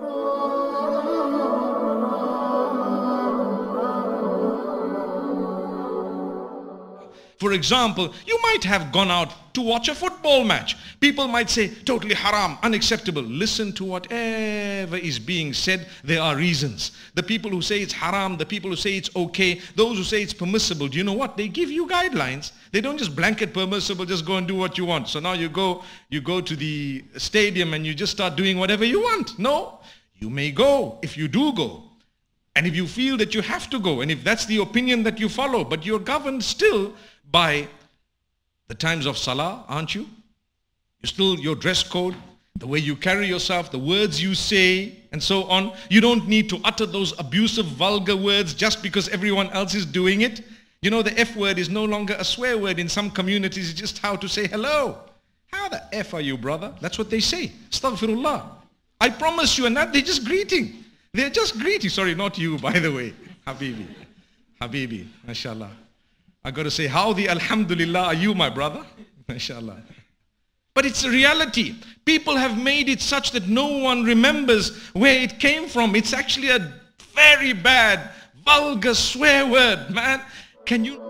Oh. For example, you might have gone out to watch a football match. People might say, totally haram, unacceptable. Listen to whatever is being said. There are reasons. The people who say it's haram, the people who say it's okay, those who say it's permissible, do you know what? They give you guidelines. They don't just blanket permissible, just go and do what you want. So now you go, you go to the stadium and you just start doing whatever you want. No, you may go if you do go. And if you feel that you have to go, and if that's the opinion that you follow, but you're governed still by the times of salah, aren't you? You still, your dress code, the way you carry yourself, the words you say, and so on. You don't need to utter those abusive, vulgar words just because everyone else is doing it. You know, the F word is no longer a swear word in some communities. It's just how to say hello. How the F are you, brother? That's what they say. Astaghfirullah. I promise you, and that they're just greeting. They're just greeting. Sorry, not you, by the way. Habibi. Habibi. MashaAllah. I got to say, how the Alhamdulillah are you, my brother? MashaAllah. But it's a reality. People have made it such that no one remembers where it came from. It's actually a very bad, vulgar swear word, man. Can you...